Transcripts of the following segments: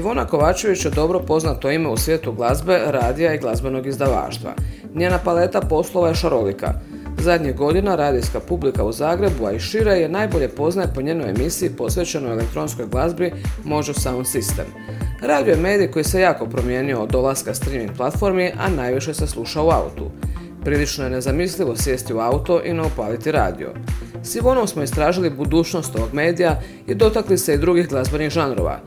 Ivona Kovačević je dobro poznato ime u svijetu glazbe, radija i glazbenog izdavaštva. Njena paleta poslova je šarolika. Zadnjih godina radijska publika u Zagrebu, a i šire je najbolje poznaje po njenoj emisiji posvećenoj elektronskoj glazbi Možo Sound System. Radio je medij koji se jako promijenio od dolaska streaming platformi, a najviše se sluša u autu. Prilično je nezamislivo sjesti u auto i ne upaliti radio. S Ivonom smo istražili budućnost ovog medija i dotakli se i drugih glazbenih žanrova.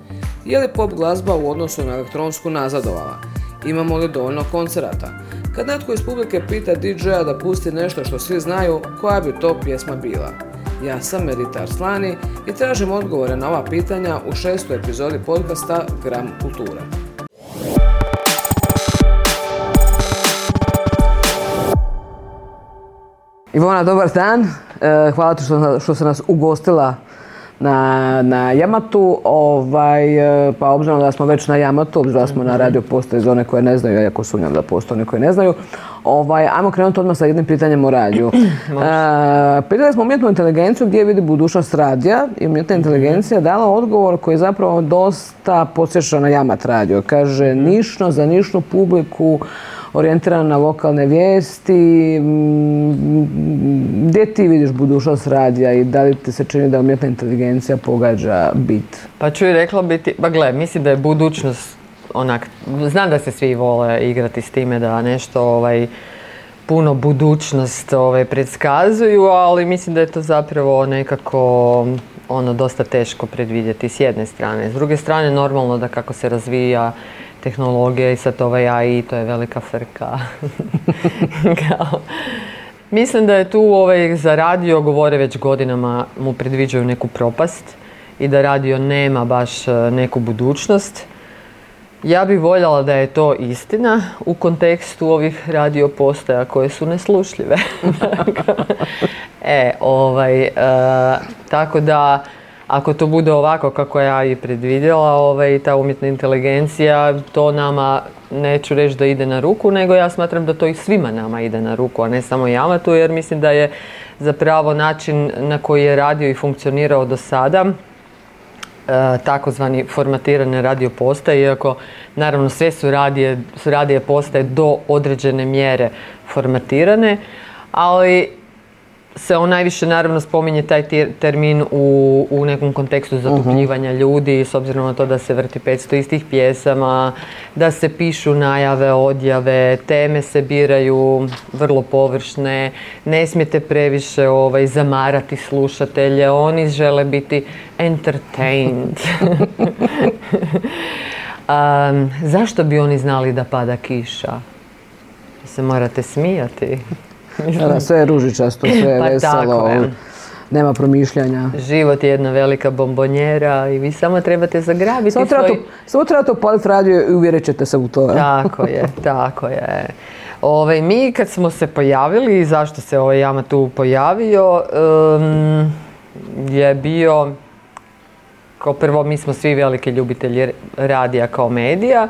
Je li pop glazba u odnosu na elektronsku nazadovala? Imamo li dovoljno koncerata? Kad netko iz publike pita DJ-a da pusti nešto što svi znaju, koja bi to pjesma bila? Ja sam Merita Arslani i tražim odgovore na ova pitanja u šestoj epizodi podcasta Gram kulture. Ivona, dobar dan. E, hvala ti što, što se nas ugostila na, na Jamatu, ovaj, e, pa obzirom da smo već na Jamatu, obzirom da smo na radio postoje za one koje ne znaju, iako sumnjam da postoje one koje ne znaju, ovaj, ajmo krenuti odmah sa jednim pitanjem o radiju. e, pitali smo umjetnu inteligenciju gdje vidi budućnost radija i umjetna inteligencija dala odgovor koji je zapravo dosta posjeća na Jamat radio. Kaže, nišno za nišnu publiku, orijentirana na lokalne vijesti. Mm, gdje ti vidiš budućnost radija i da li ti se čini da umjetna inteligencija pogađa bit? Pa i rekla biti, pa gle, mislim da je budućnost onak, znam da se svi vole igrati s time da nešto ovaj, puno budućnost ovaj, predskazuju, ali mislim da je to zapravo nekako ono dosta teško predvidjeti s jedne strane. S druge strane normalno da kako se razvija tehnologija i sad ovaj AI, to je velika frka. Mislim da je tu ovaj, za radio, govore već godinama, mu predviđaju neku propast i da radio nema baš e, neku budućnost. Ja bih voljela da je to istina u kontekstu ovih radio postaja koje su neslušljive. e, ovaj, e, tako da ako to bude ovako kako ja i predvidjela, ovaj, ta umjetna inteligencija, to nama neću reći da ide na ruku, nego ja smatram da to i svima nama ide na ruku, a ne samo Jamatu, jer mislim da je zapravo način na koji je radio i funkcionirao do sada, e, takozvani formatirane radio postaje, iako naravno sve su radije, su radije postaje do određene mjere formatirane, ali se on najviše naravno spominje taj termin u, u nekom kontekstu zatupljivanja uh ljudi s obzirom na to da se vrti 500 istih pjesama, da se pišu najave, odjave, teme se biraju vrlo površne, ne smijete previše ovaj, zamarati slušatelje, oni žele biti entertained. um, zašto bi oni znali da pada kiša? Se morate smijati. Da, sve je ružičasto, sve je pa veselo. Nema promišljanja. Život je jedna velika bombonjera i vi samo trebate zagrabiti samo svoj... Samo trebate upaliti radio i uvjerit ćete se u to. Tako je, tako je. Ove, mi kad smo se pojavili i zašto se ovaj Jama tu pojavio, je bio kao prvo mi smo svi veliki ljubitelji radija kao medija,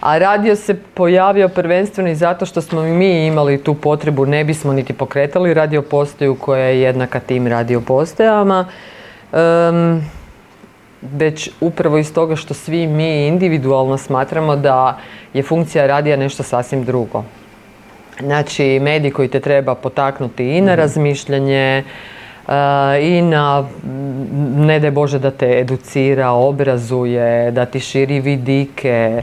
a radio se pojavio prvenstveno i zato što smo mi imali tu potrebu, ne bismo niti pokretali radio postaju koja je jednaka tim radio postajama. već upravo iz toga što svi mi individualno smatramo da je funkcija radija nešto sasvim drugo. Znači, medij koji te treba potaknuti i na mhm. razmišljanje, i na, ne daj Bože da te educira, obrazuje, da ti širi vidike,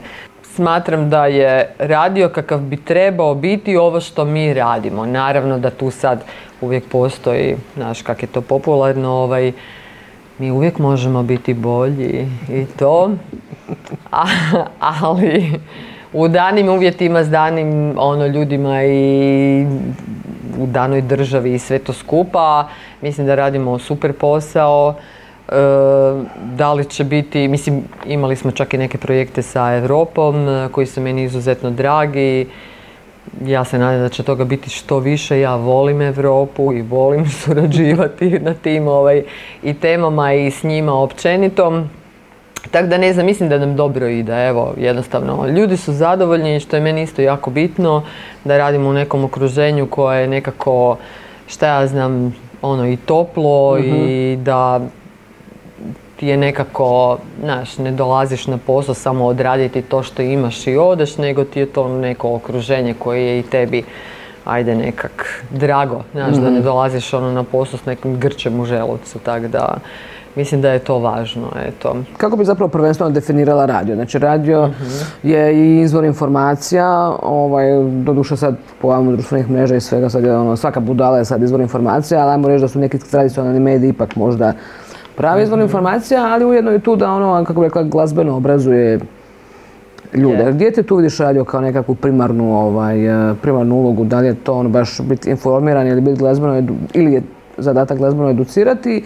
smatram da je radio kakav bi trebao biti ovo što mi radimo. Naravno da tu sad uvijek postoji, znaš kak je to popularno, ovaj, mi uvijek možemo biti bolji i to, ali u danim uvjetima s danim ono, ljudima i u danoj državi i sve to skupa, mislim da radimo super posao. E, da li će biti, mislim imali smo čak i neke projekte sa Europom e, koji su meni izuzetno dragi. Ja se nadam da će toga biti što više. Ja volim Europu i volim surađivati na tim ovaj, i temama i s njima općenito. Tako da ne znam, mislim da nam dobro ide, evo, jednostavno, ljudi su zadovoljni, što je meni isto jako bitno, da radimo u nekom okruženju koje je nekako, šta ja znam, ono i toplo i mhm. da ti je nekako, znaš, ne dolaziš na posao samo odraditi to što imaš i odeš, nego ti je to neko okruženje koje je i tebi ajde nekak drago, znaš, da ne mhm. dolaziš ono na posao s nekim grčem u želucu, tako da mislim da je to važno, eto. Kako bi zapravo prvenstveno definirala radio? Znači radio mhm. je i izvor informacija, ovaj, doduše sad po ovom društvenih mreža i svega, sad je ono, svaka budala je sad izvor informacija, ali ajmo reći da su neki tradicionalni mediji ipak možda pravi izvor mhm. informacija, ali ujedno je tu da ono, kako bi rekla, glazbeno obrazuje ljude. Yeah. Gdje te tu vidiš radio kao nekakvu primarnu, ovaj, eh, primarnu ulogu? Da li je to ono baš biti informiran ili biti glazbeno ili je zadatak glazbeno educirati?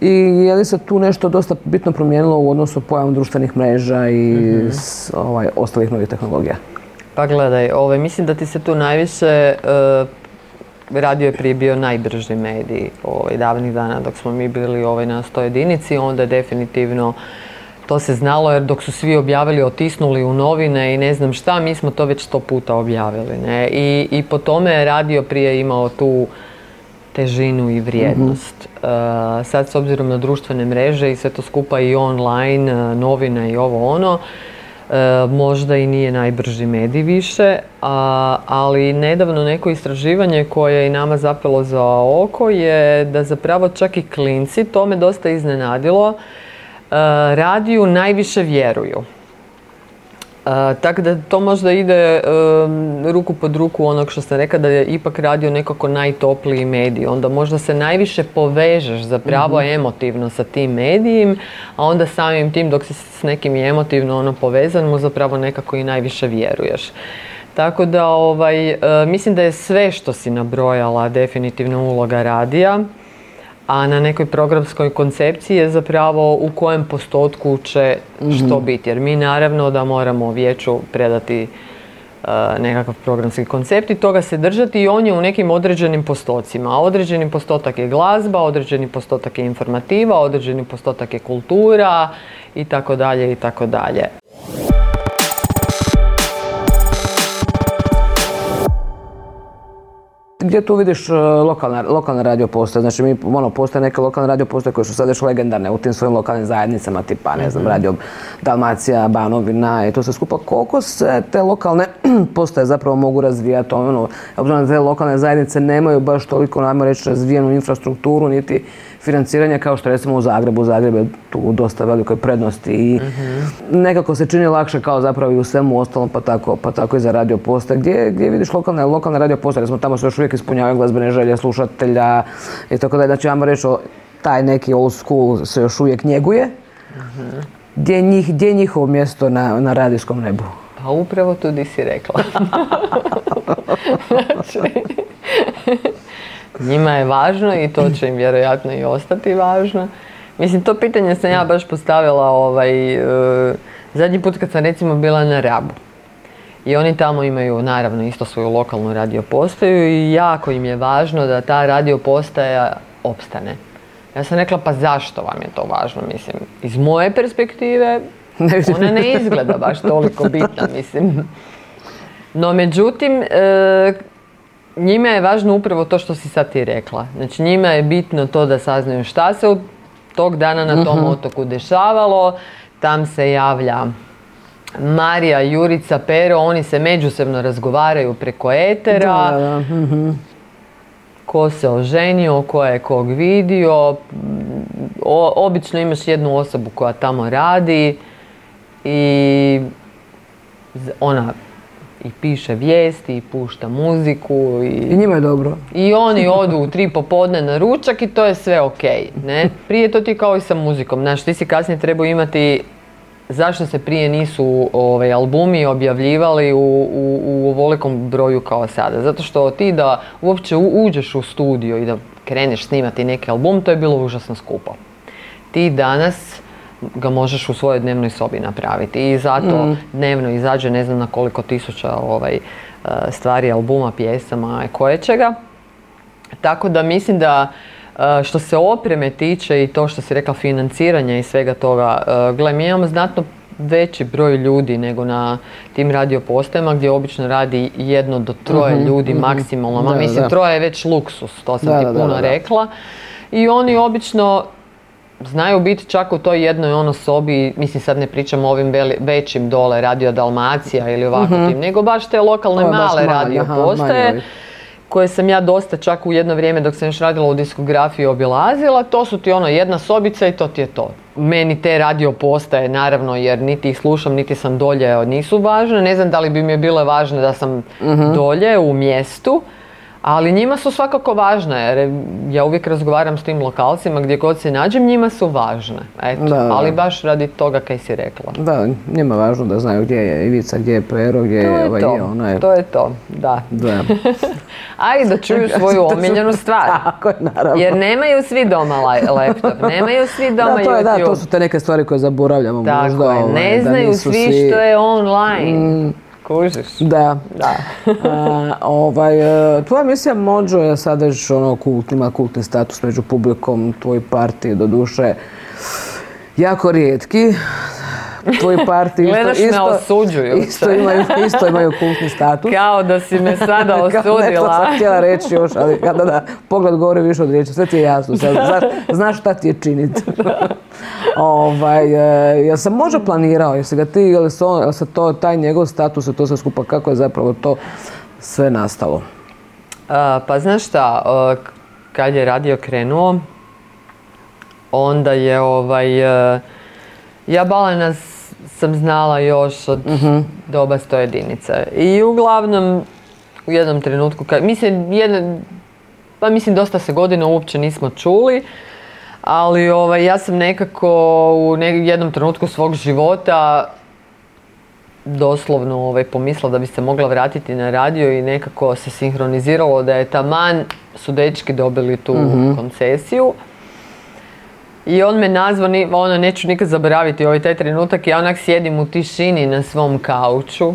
I je li se tu nešto dosta bitno promijenilo u odnosu pojavom društvenih mreža i mhm. ovaj, ostalih novih tehnologija? Pa gledaj, ovaj, mislim da ti se tu najviše uh, radio je prije bio najbrži medij ovaj, davnih dana dok smo mi bili ovaj, na 100 jedinici, onda definitivno to se znalo jer dok su svi objavili, otisnuli u novine i ne znam šta, mi smo to već sto puta objavili. Ne? I, I po tome je radio prije imao tu težinu i vrijednost. Mhm. Uh, sad s obzirom na društvene mreže i sve to skupa i online, uh, novine i ovo ono, uh, možda i nije najbrži medij više, ali nedavno neko istraživanje koje je i nama zapelo za oko je da zapravo čak i klinci, to me dosta iznenadilo, Eh, radiju najviše vjeruju. Tako da to možda ide ruku pod ruku onog što sam rekla da je ipak radio nekako najtopliji medij. Onda možda se najviše povežeš zapravo mm emotivno sa tim medijem, a onda samim tim dok si s nekim emotivno ono povezan mu zapravo nekako i najviše vjeruješ. Tako da ovaj, eh, mislim da je sve što si nabrojala definitivno uloga radija a na nekoj programskoj koncepciji je zapravo u kojem postotku će što mhm. biti. Jer mi naravno da moramo vijeću predati uh, nekakav programski koncept i toga se držati i on je u nekim određenim postocima. Određeni postotak je glazba, određeni postotak je informativa, određeni postotak je kultura i tako dalje i tako dalje. Gdje tu vidiš e, lokalna, lokalna radio postaje? Znači mi, ono, postoje neke lokalne radio postaje koje su sad još legendarne u tim svojim lokalnim zajednicama, tipa, ne znam, mhm. radio Dalmacija, Banovina i to se skupa. Koliko se te lokalne postaje zapravo mogu razvijati? Ono, obzirom da te lokalne zajednice nemaju baš toliko, najmo reći, razvijenu infrastrukturu, niti financiranja kao što recimo u Zagrebu. Zagreb je tu u dosta velikoj prednosti i nekako se čini lakše kao zapravo i u svemu ostalom, pa tako, pa tako i za radio postaje. Gdje, gdje vidiš lokalne, lokalne radio postaje? Recimo tamo se još uvijek ispunjavaju glazbene želje slušatelja i tako da. Znači, ajmo reći, taj neki old school se još uvijek njeguje. Gdje, je njih, gdje njihovo mjesto na, na radijskom nebu? Pa upravo tu di si rekla. znači, njima je važno i to će im vjerojatno i ostati važno. Mislim, to pitanje sam ja baš postavila ovaj, uh, zadnji put kad sam recimo bila na Rabu. I oni tamo imaju naravno isto svoju lokalnu radio postaju i jako im je važno da ta radio postaja opstane. Ja sam rekla pa zašto vam je to važno, mislim, iz moje perspektive ona ne izgleda baš toliko bitna, mislim. No međutim, e, njima je važno upravo to što si sad ti rekla. Znači njima je bitno to da saznaju šta se u tog dana na tom mhm. otoku dešavalo. Tam se javlja Marija, Jurica, Pero, oni se međusobno razgovaraju preko etera. Da, mhm. Ko se oženio, ko je kog vidio. obično imaš jednu osobu koja tamo radi i ona i piše vijesti i pušta muziku. I, I njima je dobro. I oni odu u tri popodne na ručak i to je sve ok. Ne? Prije to ti kao i sa muzikom. Znaš, ti si kasnije trebao imati zašto se prije nisu ovaj, albumi objavljivali u, u, u ovolikom broju kao sada. Zato što ti da uopće uđeš u studio i da kreneš snimati neki album, to je bilo užasno skupo. Ti danas ga možeš u svojoj dnevnoj sobi napraviti i zato mm. dnevno izađe ne znam na koliko tisuća ovaj, eh, stvari, albuma, pjesama, koje čega. Tako da mislim da eh, što se opreme tiče i to što si rekla financiranja i svega toga, eh, gle, mi imamo znatno veći broj ljudi nego na tim radiopostajama gdje obično radi jedno do troje mhm, ljudi mhm. maksimalno. Ma mislim, troje je već luksus, to sam ti puno rekla. I oni obično znaju biti čak u toj jednoj ono sobi, mislim sad ne pričam o ovim većim dole, Radio Dalmacija ili ovako mhm. tim, nego baš te lokalne male radio postaje koje sam ja dosta čak u jedno vrijeme dok sam još radila u diskografiji obilazila, to su ti ono jedna sobica i to ti je to. Meni te radio postaje naravno jer niti ih slušam niti sam dolje nisu važne. Ne znam da li bi mi bile važne da sam mhm. dolje u mjestu. Ali njima su svakako važne, jer ja uvijek razgovaram s tim lokalcima gdje god se nađem, njima su važne. Eto, ali baš radi toga kaj si rekla. Da, njima važno da znaju gdje je Ivica, gdje je Pero, gdje je ovaj to. ono je. To je to, da. da. A da čuju svoju omiljenu stvar. Tako je, naravno. Jer nemaju svi doma laptop, nemaju svi doma da, to je, Da, to su te neke stvari koje zaboravljamo Tako možda. Je, ovaj, ne znaju svi što je online. Mm. Kužiš? Da. da. ovaj, e, tvoja emisija Mođo je sad već ono kult, ima kultni status među publikom, tvoj partij do duše jako rijetki. Tvoji partiji isto, isto, me osuđuju. Isto imaju, isto imaju kultni status. Kao da si me sada osudila. Kao nešto sam htjela reći još, ali kada da pogled govori više od riječi, sve ti je jasno. Znaš, znaš šta ti je činiti. ovaj, e, jel sam možda planirao, jesi ga ti, jel se, jel se to, taj njegov status i to sve skupa, kako je zapravo to sve nastalo? pa znaš šta, kad je radio krenuo, onda je ovaj, e, ja Balena sam znala još od uh doba sto jedinice. I uglavnom u jednom trenutku, kad, mislim, jedan, pa mislim dosta se godina uopće nismo čuli, ali ovaj, ja sam nekako u jednom trenutku svog života doslovno ovaj, pomislila da bi se mogla vratiti na radio i nekako se sinhroniziralo da je taman su dečki dobili tu mhm. koncesiju. I on me nazvao, ono neću nikad zaboraviti ovaj taj trenutak, ja onak sjedim u tišini na svom kauču.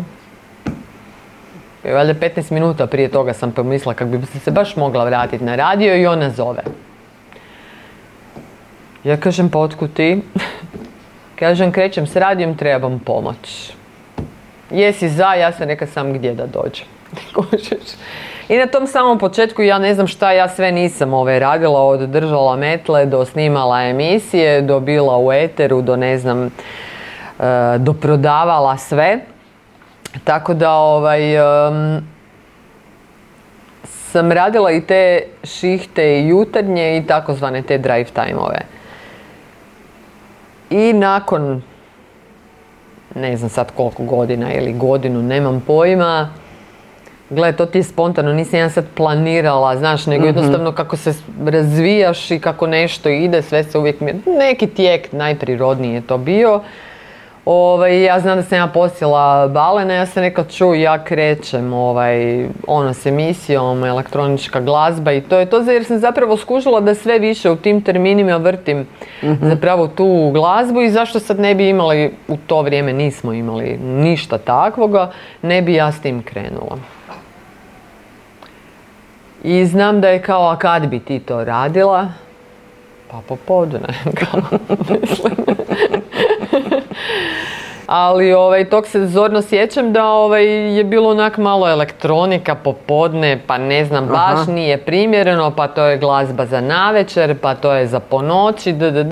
I valjda 15 minuta prije toga sam pomislila kako bi se baš mogla vratiti na radio i ona zove. Ja kažem, pa ti? kažem, krećem s radijom, trebam pomoć. Jesi za, ja se neka sam gdje da dođem. I na tom samom početku ja ne znam šta ja sve nisam ove radila, od držala metle do snimala emisije, do bila u eteru, do ne znam, e, do prodavala sve. Tako da ovaj, sam radila i te šihte i jutarnje i takozvane te drive time-ove. I nakon, ne znam sad koliko godina ili godinu, nemam pojma, Gle, to ti je spontano, nisam ja sad planirala, znaš, nego mhm. jednostavno kako se razvijaš i kako nešto ide, sve se uvijek mi... Neki tijek najprirodniji je to bio. Ovaj, ja znam da sam ja posjela balene, ja sam rekla ču, ja krećem ovaj, ono s emisijom, elektronička glazba i to je to jer sam zapravo skužila da sve više u tim terminima vrtim mhm. zapravo tu glazbu i zašto sad ne bi imali, u to vrijeme nismo imali ništa takvoga, ne bi ja s tim krenula. I znam da je kao, a kad bi ti to radila? Pa popodne, kao, Ali ovaj, tog se zorno sjećam da ovaj, je bilo onak malo elektronika popodne, pa ne znam, baš nije primjereno, pa to je glazba za navečer, pa to je za ponoći, d.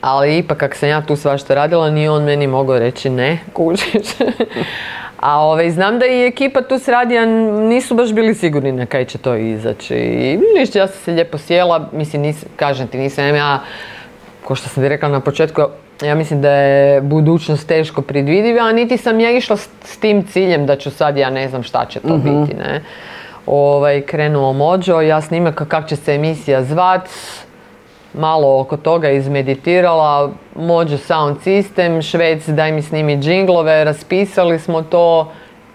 Ali ipak kak sam ja tu svašta radila, nije on meni mogao reći ne, kužiš. A ovaj, znam da i ekipa tu s radija nisu baš bili sigurni na kaj će to izaći. I ništa, ja sam se lijepo sjela, mislim, nis, kažem ti, nisam ja, ko što sam ti rekla na početku, ja mislim da je budućnost teško predvidiva, a niti sam ja išla s, tim ciljem da ću sad, ja ne znam šta će to mhm. biti, ne. Ovaj, krenuo Mođo, ja snimam kak će se emisija zvat, malo oko toga izmeditirala, Mođo Sound System, Švec daj mi snimi džinglove, raspisali smo to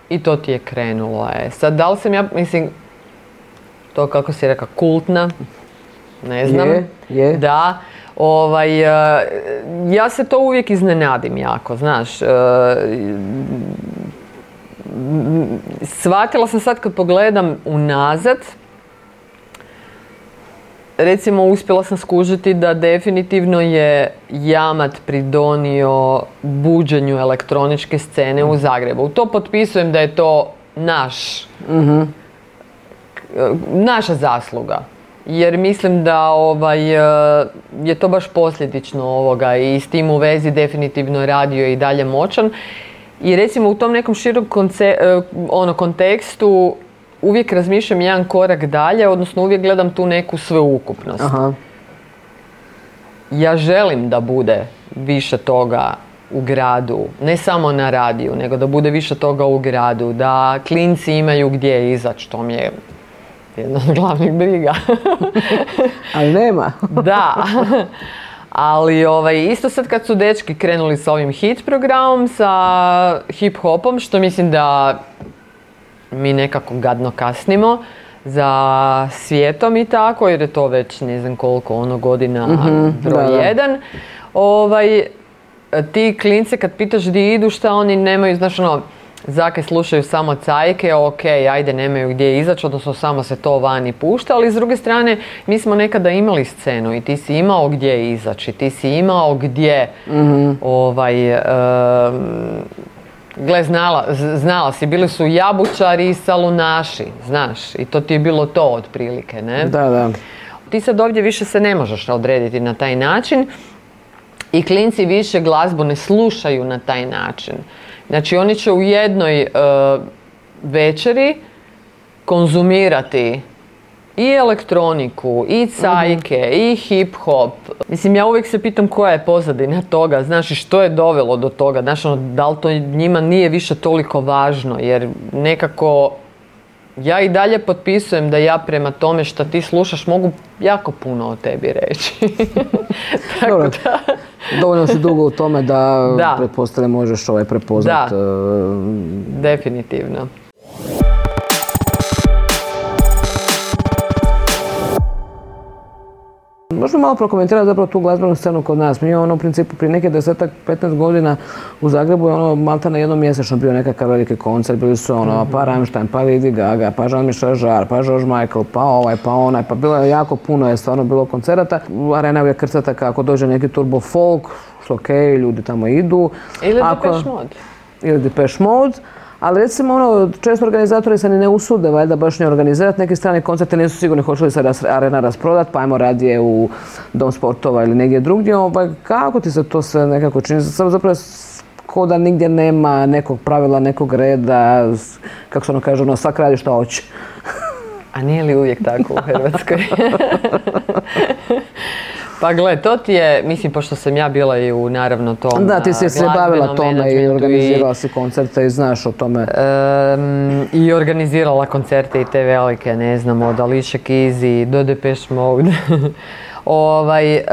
i to ti je krenulo. E. Sad, da li sam ja, mislim, to kako si rekao, kultna, ne znam. Je, je. Da. Ovaj, e, ja se to uvijek iznenadim jako, znaš. E, shvatila sam sad kad pogledam unazad, recimo uspjela sam skužiti da definitivno je Jamat pridonio buđenju elektroničke scene u Zagrebu. To potpisujem da je to naš, mhm. naša zasluga. jer mislim da ovaj, e, je to baš posljedično ovoga i s tim u vezi definitivno radio i dalje moćan. I recimo u tom nekom širom e, ono, kontekstu uvijek razmišljam jedan korak dalje, odnosno uvijek gledam tu neku sveukupnost. Aha. Ja želim da bude više toga u gradu, ne samo na radiju, nego da bude više toga u gradu, da klinci imaju gdje izaći, to mi je jedna od glavnih briga. Ali nema. da. Ali ovaj, isto sad kad su dečki krenuli sa ovim hit programom, sa hip hopom, što mislim da mi nekako gadno kasnimo za svijetom i tako, jer je to već ne znam koliko ono godina mm broj jedan. Ovaj, ti klince kad pitaš di idu, šta oni nemaju, znaš ono, Zake slušaju samo cajke, ok, ajde, nemaju gdje izaći, odnosno samo se to vani pušta, ali s druge strane mi smo nekada imali scenu i ti si imao gdje izaći, ti si imao gdje mm ovaj, gle, znala, znala si, bili su jabučari i salunaši, znaš, i to ti je bilo to otprilike, ne? Da, da. Ti sad ovdje više se ne možeš odrediti na taj način i klinci više glazbu ne slušaju na taj način. Znači oni će u jednoj e, večeri konzumirati i elektroniku, i cajke, i hip hop. Mislim, ja uvijek se pitam koja je pozadina toga, znaš, i što je dovelo do toga, znaš, ono, da li to njima nije više toliko važno, jer nekako ja i dalje potpisujem da ja prema tome što ti slušaš mogu jako puno o tebi reći. Tako da... Dovoljno si dugo u tome da, da. pretpostavljam možeš ovaj prepoznat. Da, uh... definitivno. Možda malo prokomentirati zapravo tu glazbenu scenu kod nas. Mi ono u principu prije neke desetak, 15 godina u Zagrebu je ono malta na jednom mjesečno bio nekakav veliki koncert. Bili su ono pa Rammstein, pa Lady Gaga, pa Jean-Michel Jarre, pa George Michael, pa ovaj, pa onaj. Pa bilo je jako puno je stvarno bilo koncerata. Arena je krcata kako dođe neki turbo folk, što ok, ljudi tamo idu. Ili Depeche Mode. Ili Depeche Mode. Ali recimo ono, često organizatori se ni ne usude valjda baš ne organizirati neki strani koncerte, nisu sigurni hoće li se arena rasprodati, pa ajmo radije u dom sportova ili negdje drugdje. Ovaj, kako ti se to sve nekako čini? Zapravo ko da nigdje nema nekog pravila, nekog reda, kako se ono kaže, ono, svak radi što hoće. A nije li uvijek tako u Hrvatskoj? Pa gle, to ti je, mislim, pošto sam ja bila i u naravno tom Da, ti si se bavila tome i organizirala si koncerte i znaš o tome. I organizirala koncerte i te velike, ne znam, od Alicia Keys do Depeche Mode. ovaj,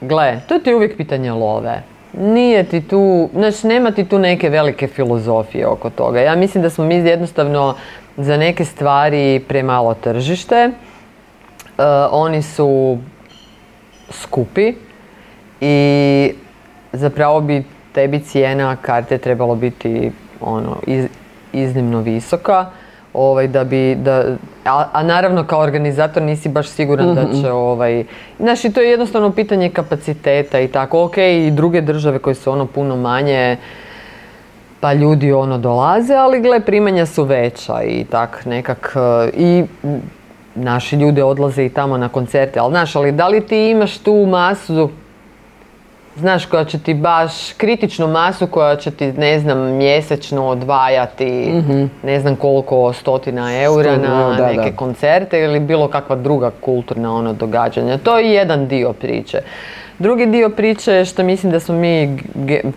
gle, to ti je uvijek pitanje love. Nije ti tu, znači nema ti tu neke velike filozofije oko toga. Ja mislim da smo mi jednostavno za neke stvari premalo tržište. Uh, oni su skupi i zapravo bi tebi cijena karte trebalo biti ono, iznimno visoka. Ovaj, da bi, da, a, naravno kao organizator nisi baš siguran da mhm. će ovaj, znaš to je jednostavno pitanje kapaciteta i tako, ok i druge države koje su ono puno manje, pa ljudi ono dolaze, ali gle primanja su veća i tak nekak i naši ljudi odlaze i tamo na koncerte, ali znaš, ali da li ti imaš tu masu, znaš, koja će ti baš, kritičnu masu koja će ti, ne znam, mjesečno odvajati, mhm. ne znam koliko stotina eura na neke koncerte ili bilo kakva druga kulturna ono događanja. To je jedan dio priče. Drugi dio priče je što mislim da smo mi,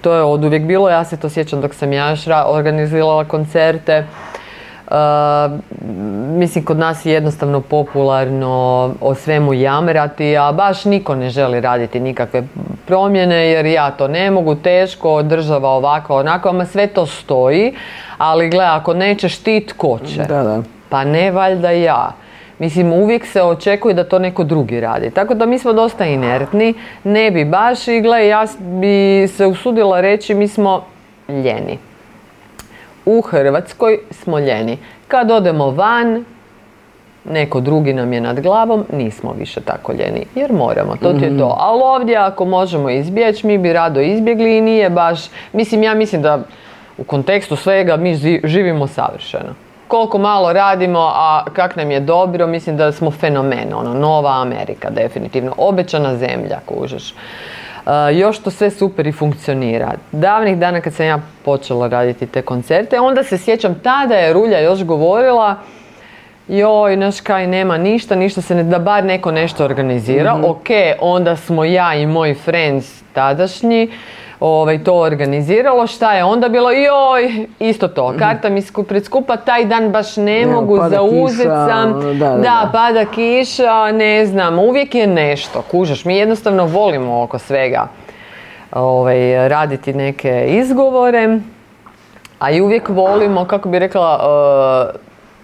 to je od uvijek bilo, ja se to sjećam dok sam ja još organizirala koncerte, mislim, kod nas je jednostavno popularno o svemu jamrati, a baš niko ne želi raditi nikakve promjene jer ja to ne mogu, teško, država ovako, onako, ama sve to stoji, ali gle, ako nećeš ti, tko će? Da, da. Pa ne valjda ja. Mislim, uvijek se očekuje da to neko drugi radi. Tako da mi smo dosta inertni, ne bi baš i gle, ja bi se usudila reći, mi smo ljeni u Hrvatskoj smo ljeni. Kad odemo van, neko drugi nam je nad glavom, nismo više tako ljeni, jer moramo, to ti je to. Mhm. Ali ovdje ako možemo izbjeći, mi bi rado izbjegli i nije baš, mislim, ja mislim da u kontekstu svega mi živimo savršeno. koliko malo radimo, a kak nam je dobro, mislim da smo fenomen, ono, nova Amerika, definitivno, obećana zemlja, kužeš. Još to sve super i funkcionira. Davnih dana kad sam ja počela raditi te koncerte, onda se sjećam, tada je Rulja još govorila, joj, naš kaj, nema ništa, ništa se ne, da bar neko nešto organizira. Mhm. Ok, onda smo ja i moj friends tadašnji, ovaj, to organiziralo, šta je onda bilo, joj, isto to, karta mi sku- pred skupa, taj dan baš ne Evo, mogu, pada zauzet kiša, sam, ono, da, da, da. pada kiša, ne znam, uvijek je nešto, kužeš, mi jednostavno volimo oko svega ovaj, raditi neke izgovore, a i uvijek volimo, kako bi rekla, eh,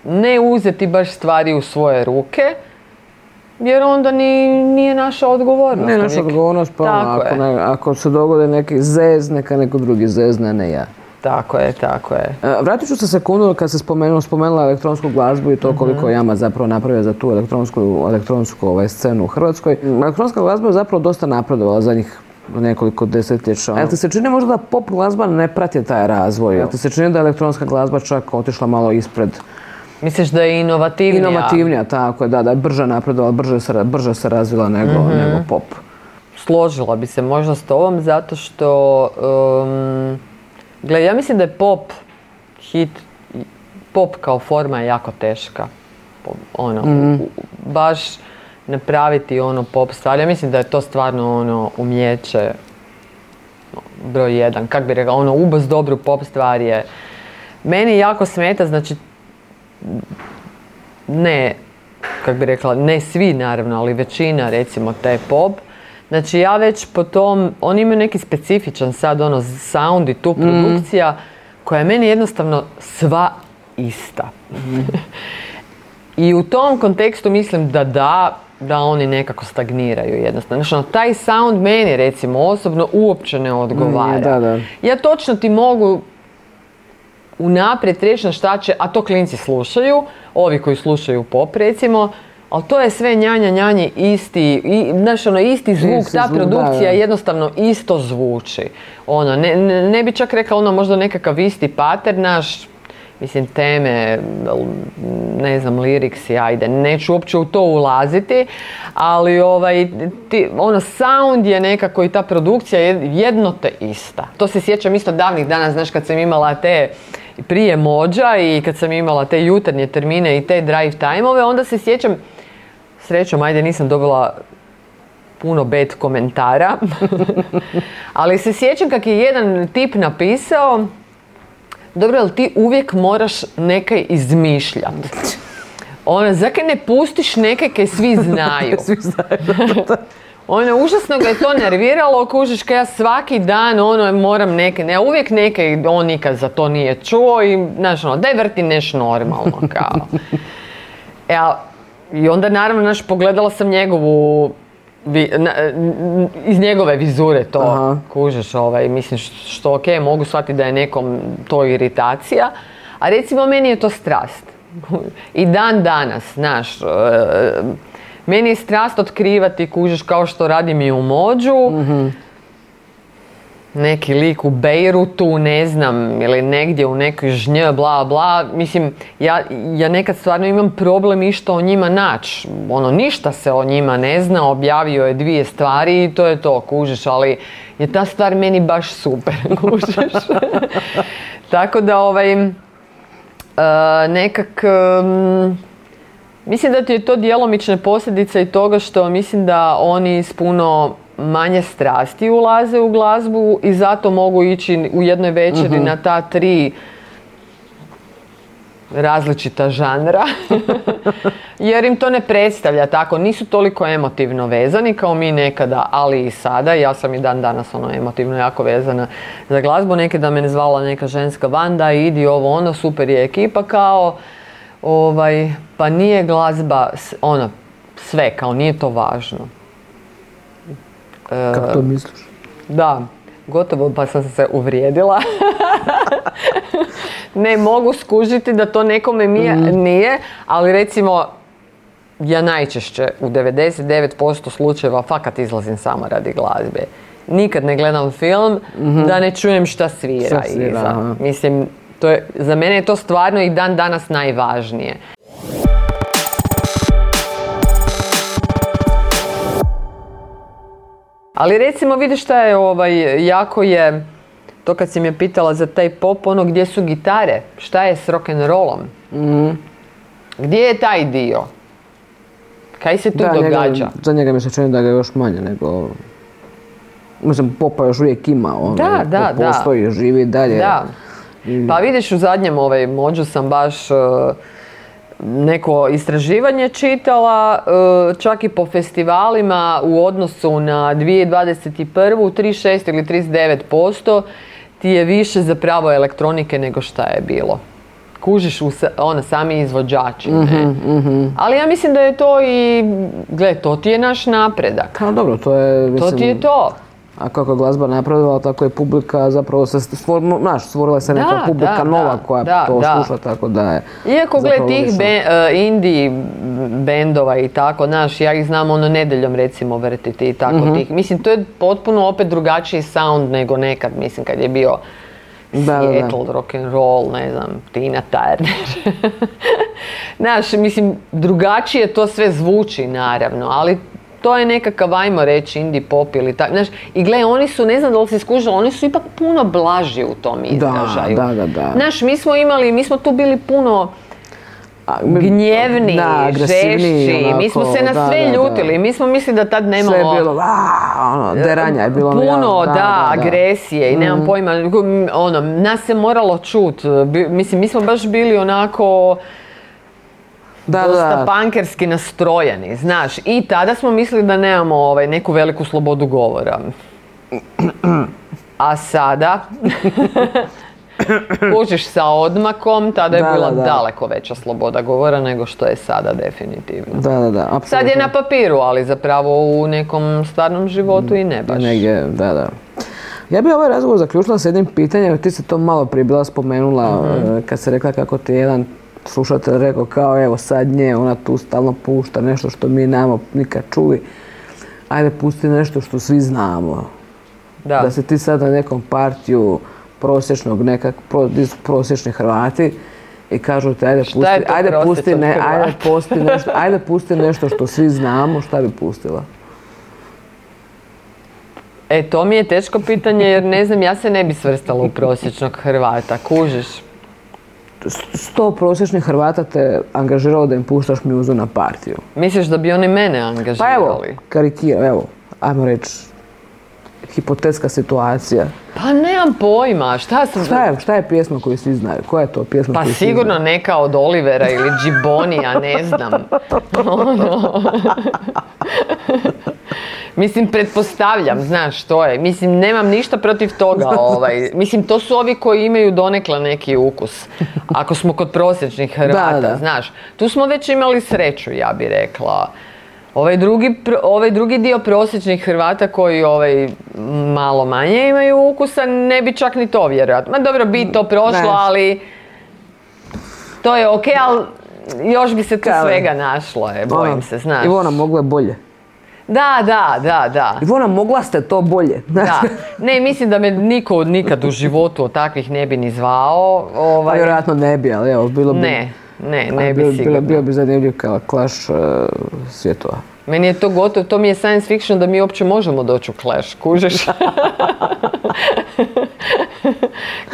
ne uzeti baš stvari u svoje ruke, jer onda ni, nije naša odgovornost. Ne naša odgovornost, pa ono, ako, je. ne- ako se dogode neki zez, neka neko drugi zezne, a ne ja. Tako je, tako je. E, Vratit ću se sekundu kad se spomenuo, spomenula elektronsku glazbu i to koliko je Jama zapravo napravio za tu elektronsku, elektronsku ovaj, scenu u Hrvatskoj. Elektronska glazba je zapravo dosta napredovala zadnjih nekoliko desetljeća. Jel ti se čini možda da pop glazba ne prati taj razvoj? Jel ti se čini da je elektronska glazba čak otišla malo ispred Misliš da je inovativnija? inovativnija, tako je, da, da je brže napredovala, brže se, brže se razvila nego, nego pop. Složila bi se možda s tobom zato što, um, gle, ja mislim da je pop hit, pop kao forma je jako teška. Ono, u- baš napraviti ono pop stvar. Ja mislim da je to stvarno ono umjeće broj jedan. Kak bi rekla, ono ubaz dobru pop stvar je. Meni jako smeta, znači ne, kak bi rekla, ne svi naravno, ali većina recimo taj pop. Znači ja već po tom, oni imaju neki specifičan sad ono sound i tu produkcija koja je meni jednostavno sva ista. I u tom kontekstu mislim da da, da oni nekako stagniraju jednostavno. Znači, ono, taj sound meni recimo osobno uopće ne odgovara. da, da. Ja točno ti mogu unaprijed na šta će, a to klinci slušaju, ovi koji slušaju pop recimo, ali to je sve njanja njanji isti, i, znaš, ono, isti zvuk, Isti ta zvuk, produkcija da. jednostavno isto zvuči. Ono, ne, ne, ne bi čak rekla ono možda nekakav isti pattern naš, mislim teme, ne znam, liriksi, ajde, neću uopće u to ulaziti, ali ovaj, ti, ono, sound je nekako i ta produkcija je jedno te ista. To se sjećam isto davnih dana, znaš, kad sam imala te prije mođa i kad sam imala te jutarnje termine i te drive time-ove, onda se sjećam, srećom, ajde, nisam dobila puno bad komentara, ali se sjećam kak je jedan tip napisao, dobro, jel ti uvijek moraš nekaj izmišljati? Ono, zakaj ne pustiš neke kaj svi znaju? Svi znaju. Ono, užasno ga je to nerviralo, kužiš, kaj ja svaki dan, ono, moram neke, ne, uvijek neke, on nikad za to nije čuo i, znaš, ono, daj vrti neš normalno, kao. E, a, i onda, naravno, znaš, pogledala sam njegovu, vi- na- iz njegove vizure to, Aha. kužiš, ovaj, mislim, što ok, mogu shvatiti da je nekom to iritacija, a recimo meni je to strast. I dan danas, znaš, e, meni je strast otkrivati, kužiš, kao što radim i u mođu, neki lik u Beirutu, ne znam, ili negdje u nekoj žnj, bla, bla. Mislim, ja, ja nekad stvarno imam problem išta o njima naći. Ono, ništa se o njima ne zna, objavio je dvije stvari i to je to, kužiš, ali je ta stvar meni baš super, kužiš. Tako da, ovaj, e, nekak, Mislim da ti je to djelomične posljedice i toga što mislim da oni s puno manje strasti ulaze u glazbu i zato mogu ići u jednoj večeri na ta tri različita žanra. Jer im to ne predstavlja tako, nisu toliko emotivno vezani kao mi nekada, ali i sada, ja sam i dan danas ono emotivno jako vezana za glazbu, nekada me zvala neka ženska banda, idi ovo ono, super je ekipa kao, ovaj, pa nije glazba, ono, sve, kao nije to važno. E, Kako to misliš? da, gotovo pa sam se uvrijedila. ne mogu skužiti da to nekome nije, nije, ali recimo ja najčešće u 99% slučajeva fakat izlazim samo radi glazbe. Nikad ne gledam film da ne čujem šta svira, svira, iza. Mislim, To je, za mene je to stvarno i dan danas najvažnije. Ali recimo vidiš šta je ovaj, jako je, to kad si me pitala za taj pop, ono gdje su gitare, šta je s rock'n'rollom? Mhm. Gdje je taj dio? Kaj se tu Da, njega- događa? za njega mi se čini da ga je još manje nego... Mislim, popa još uvijek ima, on Da, je- da, da. postoji, živi dalje. Da. Pa vidiš u zadnjem ovaj mođu sam baš e, neko istraživanje čitala, e, čak i po festivalima u odnosu na 2021. 36 ili 39% ti je više zapravo elektronike nego šta je bilo. Kužiš u ono, sami izvođači. ne? Mhm, Ali ja mislim da je to i, gle, to ti je naš napredak. Kao dobro, to je, To mislim, ti je to. A kako je glazba napredovala, tako je publika zapravo se stvor, znaš, stvorila se neka Da, publika da, nova koja da, to sluša, tako da je... Iako gle zapravo tih be, e, indie bendova i tako, znaš, ja ih znam ono nedeljom recimo vrtiti i tako Mhm. tih. Mislim, to je potpuno opet drugačiji sound nego nekad, mislim, kad je bio da. Seattle, rock and roll, ne znam, Tina Turner. Znaš, mislim, drugačije to sve zvuči naravno, ali to je nekakav, ajmo reći, indie pop ili tako. Znaš, i gle, oni su, ne znam da li si skužila, oni su ipak puno blaži u tom izražaju. da, da, da. Znaš, mi smo imali, mi smo tu bili puno A, gnjevni, da, žešći, mi smo se na da, sve da, da. ljutili, mi smo mislili da tad nemamo... Sve je bilo, "Aaa", ono, deranja je bilo. Puno, ja, da, agresije i nemam pojma, ono, nas se moralo čut, mislim, mi smo baš bili onako Da, dosta da. pankerski nastrojeni, znaš, i tada smo mislili da nemamo ovaj, neku veliku slobodu govora. A sada, kužiš sa odmakom, tada je Da, bila da, da. daleko veća sloboda govora nego što je sada definitivno. Da, da, da, apsolutno. Sad je na papiru, ali zapravo u nekom stvarnom životu i ne baš. Negdje, da, da. Ja bi ovaj razgovor zaključila s jednim pitanjem, ti si to malo prije bila spomenula Mhm. e, kad se rekla kako ti je jedan slušatelj rekao kao evo sad nje, ona tu stalno pušta nešto što mi nemamo nikad čuli. Ajde pusti nešto što svi znamo. Da. Da se ti sad na nekom partiju prosječnog nekak, pro, prosječni Hrvati i kažu ti ajde pusti, ajde pusti, ne, ajde pusti nešto, ajde pusti nešto što svi znamo, šta bi pustila? E, to mi je teško pitanje jer ne znam, ja se ne bi svrstala u prosječnog Hrvata, kužiš? Sto prosječnih Hrvata te angažiralo da im puštaš mjuzu na partiju. Misliš da bi oni mene Pa angažirali? evo, karikiram, evo, ajmo reći, hipotetska situacija. Pa nemam pojma, šta sam... Šta je, šta je pjesma koju svi znaju? Koja je to pjesma Pa koju sigurno neka od Olivera ili Džibonija, ne znam. Ono. Mislim, pretpostavljam, znaš što je. Mislim, nemam ništa protiv toga. Ovaj. Mislim, to su ovi koji imaju donekle neki ukus. Ako smo kod prosječnih Hrvata, Da, da. znaš. Tu smo već imali sreću, ja bi rekla. Ovaj drugi, ovaj drugi dio prosječnih Hrvata koji ovaj malo manje imaju ukusa, ne bi čak ni to vjerojatno. Ma dobro, bi to prošlo, Ne. ali to je ok, ali još bi se tu svega našlo, je, bojim Ono, se, znaš. Ivona mogla je bolje. Da, da, da, da. Ivona mogla ste to bolje. Da, ne, mislim da me niko nikad u životu od takvih ne bi ni zvao. Pa Ovaj, vjerojatno ne bi, ali evo, bilo bi... ne, ne, ne bi bio, sigurno. bio, bio bi zanimljiv kao klaš uh, svjetova. Meni je to gotovo, to mi je science fiction da mi uopće možemo doći u Clash, kužiš?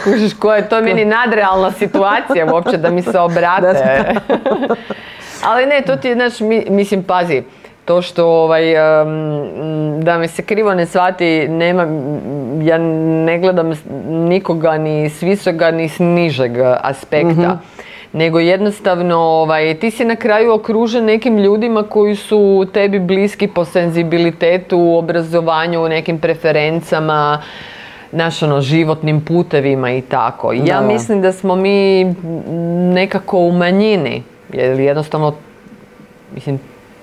kužiš, koja je to meni nadrealna situacija uopće da mi se obrate. Ali ne, to ti je, znaš, mi- mislim, pazi, to što ovaj, da me se krivo ne shvati, nema, ja ne gledam nikoga ni s visokog ni s nižeg aspekta. Nego jednostavno ovaj, ti si na kraju okružen nekim ljudima koji su tebi bliski po senzibilitetu, obrazovanju, nekim preferencama, naš ono, životnim putevima i tako. Ja Da, mislim da smo mi nekako u manjini, jer jednostavno Mislim,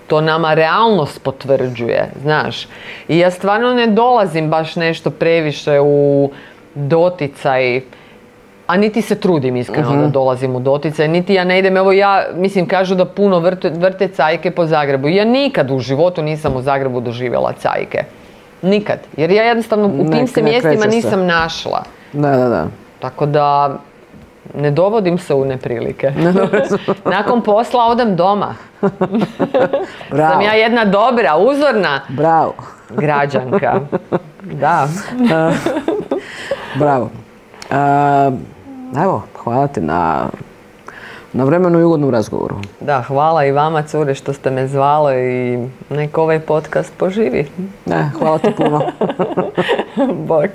to nama realnost potvrđuje, znaš. I ja stvarno ne dolazim baš nešto previše u doticaj, a niti se trudim iskreno Mhm. da dolazim u doticaj, niti ja ne idem, evo ja, mislim, kažu da puno vrte, vrte cajke po Zagrebu. Ja nikad u životu nisam u Zagrebu doživjela cajke. Nikad. Jer ja jednostavno u Ne- tim se ne mjestima nisam našla. Da, da, da. Tako da, Ne dovodim se u neprilike. Nakon posla odem doma. Bravo. Sam ja jedna dobra, uzorna Bravo. građanka. Da. Bravo. E, evo, hvala ti na, na vremenu i ugodnom razgovoru. Da, hvala i vama cure što ste me zvale i nek ovaj podcast poživi. Ne, hvala ti puno. Bok.